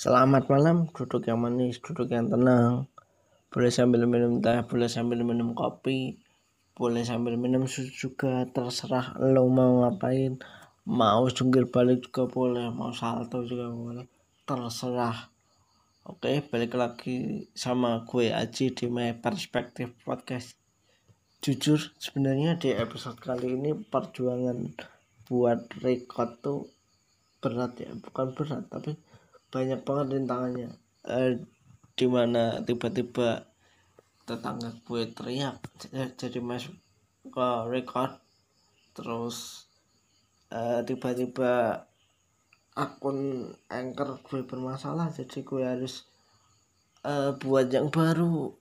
Selamat malam, duduk yang manis, duduk yang tenang. Boleh sambil minum teh, boleh sambil minum kopi, boleh sambil minum susu juga. Terserah lo mau ngapain. Mau jungkir balik juga boleh, mau salto juga boleh. Terserah. Oke, balik lagi sama gue Aji di My Perspective Podcast. Jujur, sebenarnya di episode kali ini perjuangan buat record tuh berat ya, bukan berat tapi banyak banget rintangannya. Eh, di mana tiba-tiba tetangga gue teriak jadi masuk ke record. Terus eh, tiba-tiba akun anchor gue bermasalah jadi gue harus uh, buat yang baru.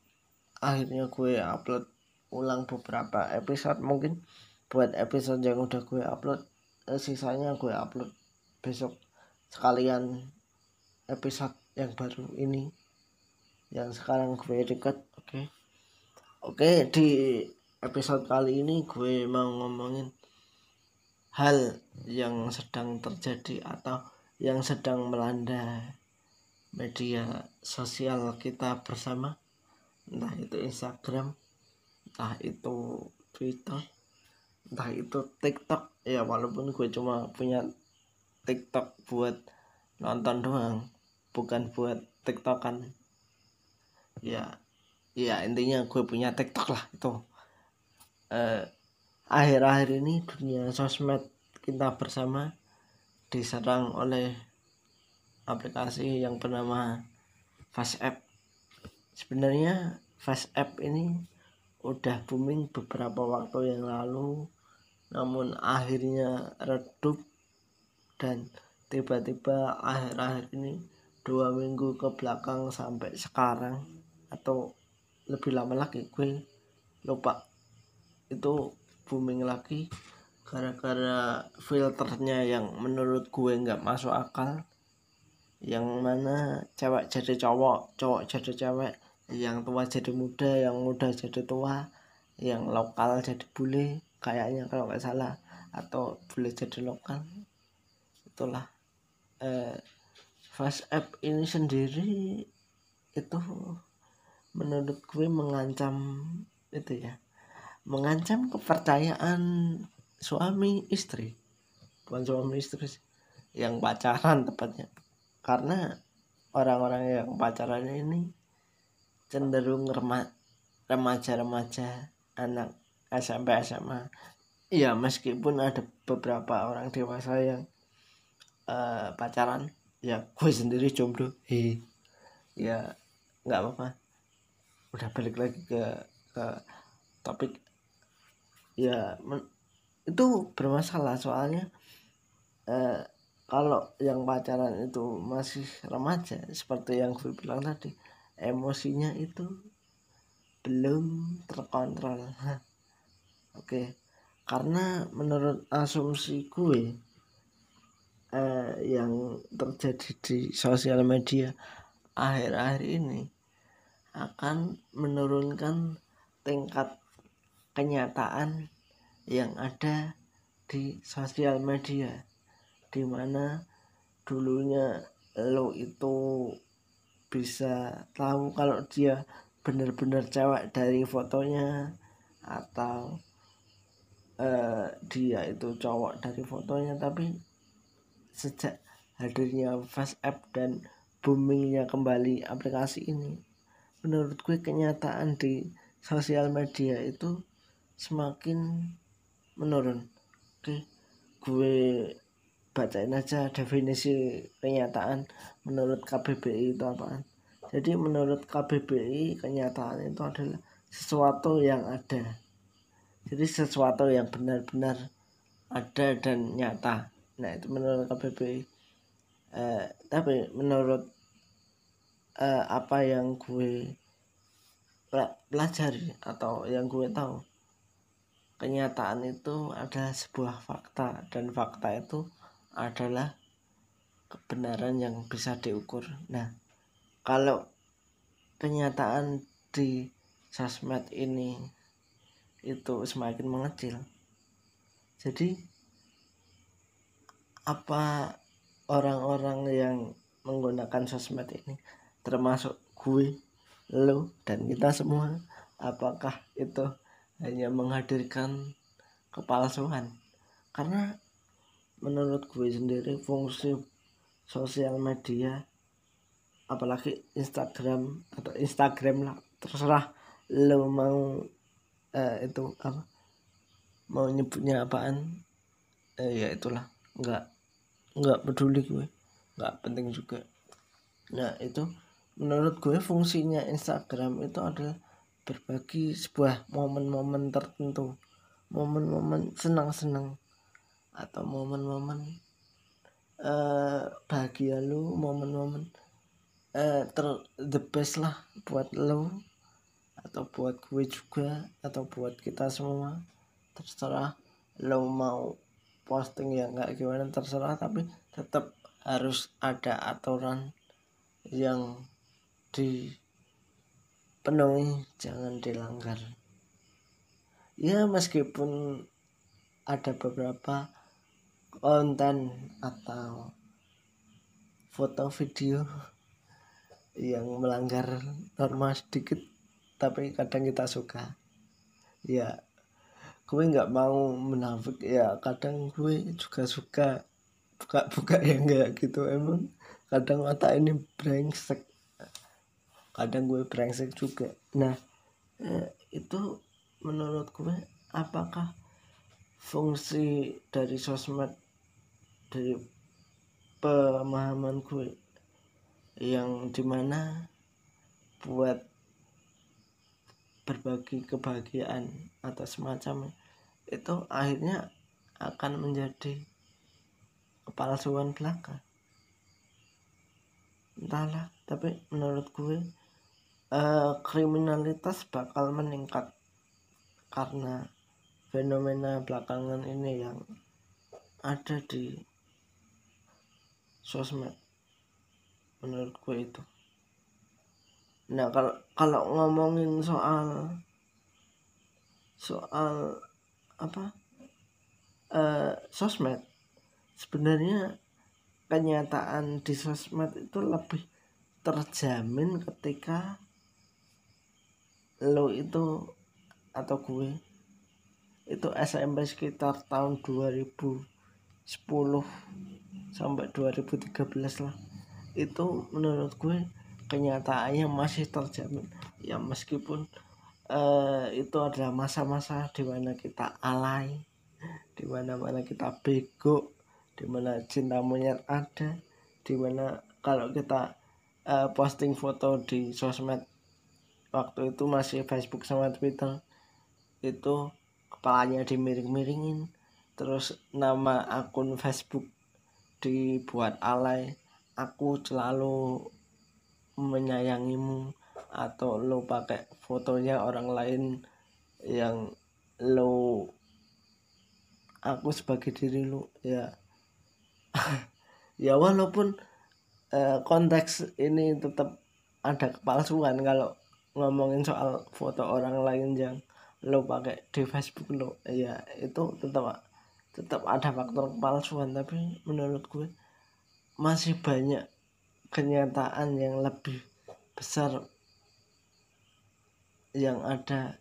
Akhirnya gue upload ulang beberapa episode mungkin. Buat episode yang udah gue upload uh, sisanya gue upload besok sekalian episode yang baru ini yang sekarang gue dekat oke. Okay. oke okay, di episode kali ini gue mau ngomongin hal yang sedang terjadi atau yang sedang melanda media sosial kita bersama. Entah itu Instagram entah itu Twitter entah itu TikTok. Ya walaupun gue cuma punya TikTok buat nonton doang bukan buat tiktokan. Ya ya intinya gue punya tiktok lah itu. Eh, akhir-akhir ini dunia sosmed kita bersama diserang oleh aplikasi yang bernama FastApp sebenarnya FastApp ini udah booming beberapa waktu yang lalu namun akhirnya redup dan tiba-tiba akhir-akhir ini dua minggu ke belakang sampai sekarang atau lebih lama lagi gue lupa. Itu booming lagi gara-gara filternya yang menurut gue nggak masuk akal. Yang mana cewek jadi cowok cowok jadi cewek yang tua jadi muda yang muda jadi tua yang lokal jadi bule kayaknya kalau nggak salah atau bule jadi lokal. Itulah eh, Fast App ini sendiri itu menurut gue mengancam itu ya mengancam kepercayaan suami istri. Bukan suami istri yang pacaran tepatnya. Karena orang-orang yang pacaran ini cenderung remaja-remaja anak SMP SMA ya meskipun ada beberapa orang dewasa yang uh, pacaran ya gue sendiri jomblo. He. Ya nggak apa-apa. Udah balik lagi ke ke topik. Ya men, itu bermasalah soalnya eh, kalau yang pacaran itu masih remaja seperti yang gue bilang tadi emosinya itu belum terkontrol. Oke karena menurut asumsi gue eh, yang terjadi di sosial media akhir-akhir ini akan menurunkan tingkat kenyataan yang ada di sosial media di mana dulunya lo itu bisa tahu kalau dia benar-benar cewek dari fotonya atau uh, dia itu cowok dari fotonya tapi sejak hadirnya app dan boomingnya kembali aplikasi ini. Menurut gue kenyataan di sosial media itu semakin menurun. Oke gue bacain aja definisi kenyataan menurut KBBI itu apaan. Jadi menurut KBBI kenyataan itu adalah sesuatu yang ada. Jadi sesuatu yang benar-benar ada dan nyata nah itu menurut KBBI eh, tapi menurut eh, apa yang gue pelajari atau yang gue tahu kenyataan itu ada sebuah fakta dan fakta itu adalah kebenaran yang bisa diukur. Nah kalau kenyataan di sosmed ini itu semakin mengecil jadi apa orang-orang yang menggunakan sosmed ini? Termasuk gue lo dan kita semua. Apakah itu hanya menghadirkan kepalsuan? Karena menurut gue sendiri fungsi sosial media apalagi Instagram atau Instagram lah terserah lo mau eh, itu apa mau nyebutnya apaan eh, ya itulah nggak nggak peduli gue. Nggak penting juga. Nah itu menurut gue fungsinya Instagram itu adalah berbagi sebuah momen-momen tertentu. Momen-momen senang-senang atau momen-momen uh, bahagia lu momen-momen uh, ter the best lah buat lo atau buat gue juga atau buat kita semua. Terserah lo mau posting ya nggak gimana terserah tapi tetap harus ada aturan yang di penuhi jangan dilanggar. Ya meskipun ada beberapa konten atau foto video yang melanggar norma sedikit tapi kadang kita suka. Ya gue nggak mau menafik ya kadang gue juga suka buka-buka yang kayak gitu. Emang kadang otak ini brengsek. Kadang gue brengsek juga. Nah eh, itu menurut gue apakah fungsi dari sosmed dari pemahaman gue yang di mana buat berbagi kebahagiaan atau semacamnya itu akhirnya akan menjadi kepalsuan belaka. Entahlah tapi menurut gue uh, kriminalitas bakal meningkat karena fenomena belakangan ini yang ada di sosmed. Menurut gue itu. Nah kalau kalau ngomongin soal soal apa uh, sosmed. Sebenarnya kenyataan di sosmed itu lebih terjamin ketika lo itu atau gue itu SMP sekitar tahun 2010 sampai 2013 lah. Itu menurut gue kenyataannya masih terjamin. Ya meskipun uh, itu adalah masa-masa di mana kita alay di mana mana kita bego di mana cinta monyet ada di mana kalau kita uh, posting foto di sosmed waktu itu masih Facebook sama Twitter itu kepalanya dimiring-miringin terus nama akun Facebook dibuat alay aku selalu menyayangimu atau lo pakai fotonya orang lain yang lo aku sebagai diri lo ya. Ya walaupun eh, konteks ini tetap ada kepalsuan kalau ngomongin soal foto orang lain yang lo pakai di Facebook lo. Ya itu tetap tetap ada faktor kepalsuan. Tapi menurut gue masih banyak kenyataan yang lebih besar yang ada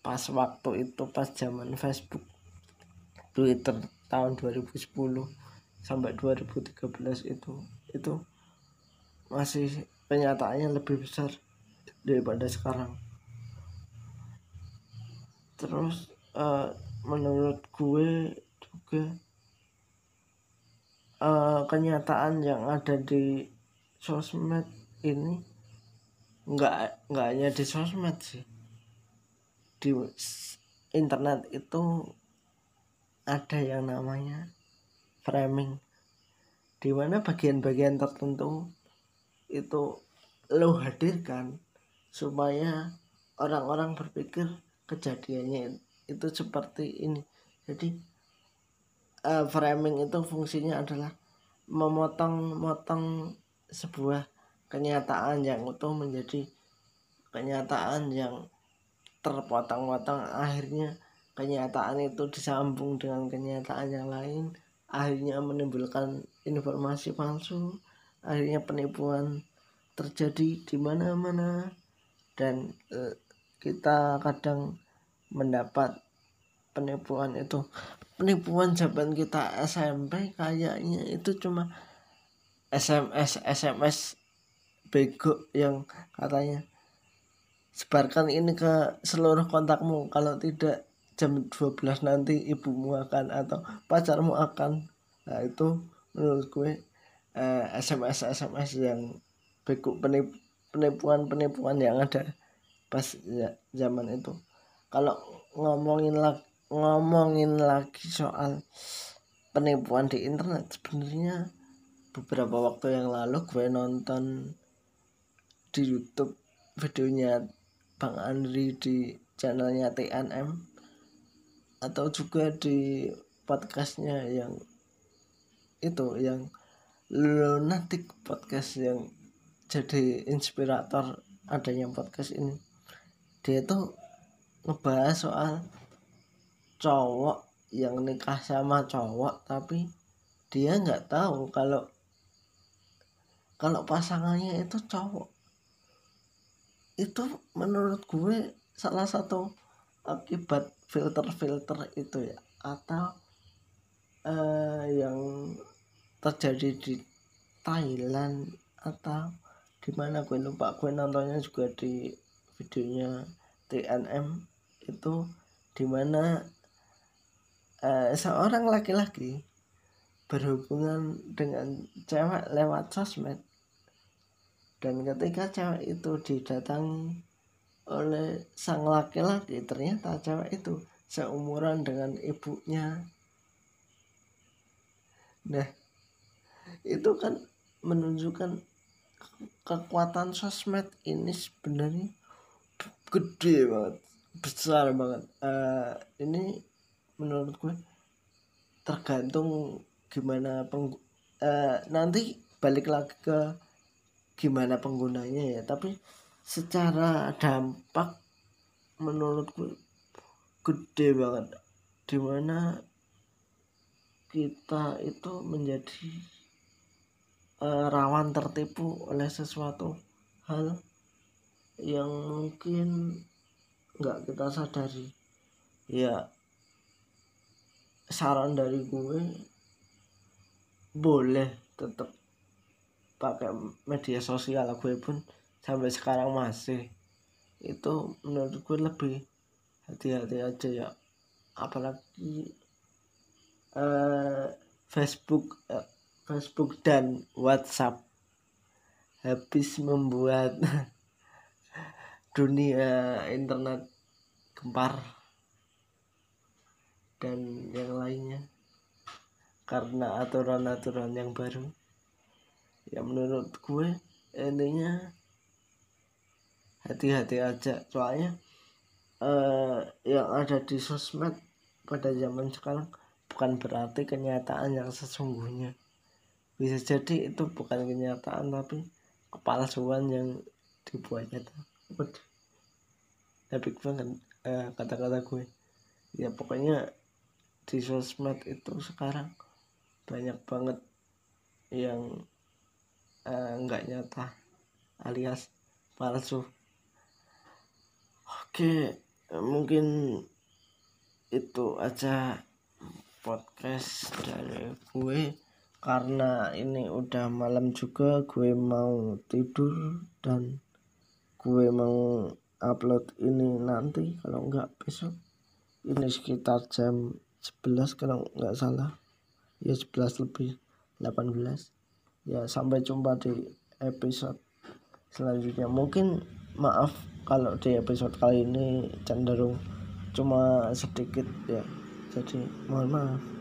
pas waktu itu pas zaman Facebook Twitter tahun 2010 sampai 2013 itu itu masih kenyataannya lebih besar daripada sekarang. Terus uh, menurut gue juga uh, kenyataan yang ada di sosmed ini nggak nggak hanya di sosmed sih. Di internet itu ada yang namanya framing. Di mana bagian-bagian tertentu itu lo hadirkan supaya orang-orang berpikir kejadiannya itu seperti ini. Jadi uh, framing itu fungsinya adalah memotong-motong sebuah kenyataan yang utuh menjadi kenyataan yang terpotong-potong. Akhirnya kenyataan itu disambung dengan kenyataan yang lain. Akhirnya menimbulkan informasi palsu. Akhirnya penipuan terjadi di mana-mana. Dan e, kita kadang mendapat penipuan itu. Penipuan zaman kita SMP kayaknya itu cuma SMS SMS bego yang katanya sebarkan ini ke seluruh kontakmu. Kalau tidak jam 12 nanti ibumu akan atau pacarmu akan. Nah itu menurut gue eh, SMS SMS yang bego penip, penipuan penipuan yang ada pas ya, zaman itu. Kalau ngomongin lagi ngomongin lagi soal penipuan di internet sebenarnya beberapa waktu yang lalu gue nonton di YouTube videonya Bang Andri di channelnya TNM atau juga di podcastnya yang itu yang lunatic podcast yang jadi inspirator adanya podcast ini. Dia tuh ngebahas soal cowok yang nikah sama cowok tapi dia nggak tahu kalau kalau pasangannya itu cowok itu menurut gue salah satu akibat filter-filter itu ya. Atau uh, yang terjadi di Thailand atau di mana gue lupa. Gue nontonnya juga di videonya TNM itu di mana uh, seorang laki-laki berhubungan dengan cewek lewat sosmed dan ketika cewek itu didatangi oleh sang laki-laki ternyata cewek itu seumuran dengan ibunya. Nah itu kan menunjukkan kekuatan sosmed ini sebenarnya gede banget besar banget. Uh, ini menurut gue tergantung gimana peng uh, nanti balik lagi ke gimana penggunanya ya. Tapi secara dampak menurut gue gede banget. Di mana kita itu menjadi uh, rawan tertipu oleh sesuatu hal yang mungkin nggak kita sadari. Ya saran dari gue boleh tetap pakai media sosial gue pun sampai sekarang masih. Itu menurut gue lebih hati-hati aja ya. Apalagi uh, Facebook uh, Facebook dan WhatsApp habis membuat dunia internet gempar dan yang lainnya karena aturan-aturan yang baru ya menurut gue intinya hati-hati aja. Soalnya uh, yang ada di sosmed pada zaman sekarang bukan berarti kenyataan yang sesungguhnya. Bisa jadi itu bukan kenyataan tapi kepalsuan yang dibuatnya tuh. Epic banget eh, kata-kata gue. Ya pokoknya di sosmed itu sekarang banyak banget yang eh, nggak uh, nyata alias palsu. Oke mungkin itu aja podcast dari gue. Karena ini udah malam juga gue mau tidur dan gue mau upload ini nanti kalau enggak besok. Ini sekitar jam 11 kalau enggak salah. Ya 11 lebih 18 ya sampai jumpa di episode selanjutnya. Mungkin maaf kalau di episode kali ini cenderung cuma sedikit ya. Jadi mohon maaf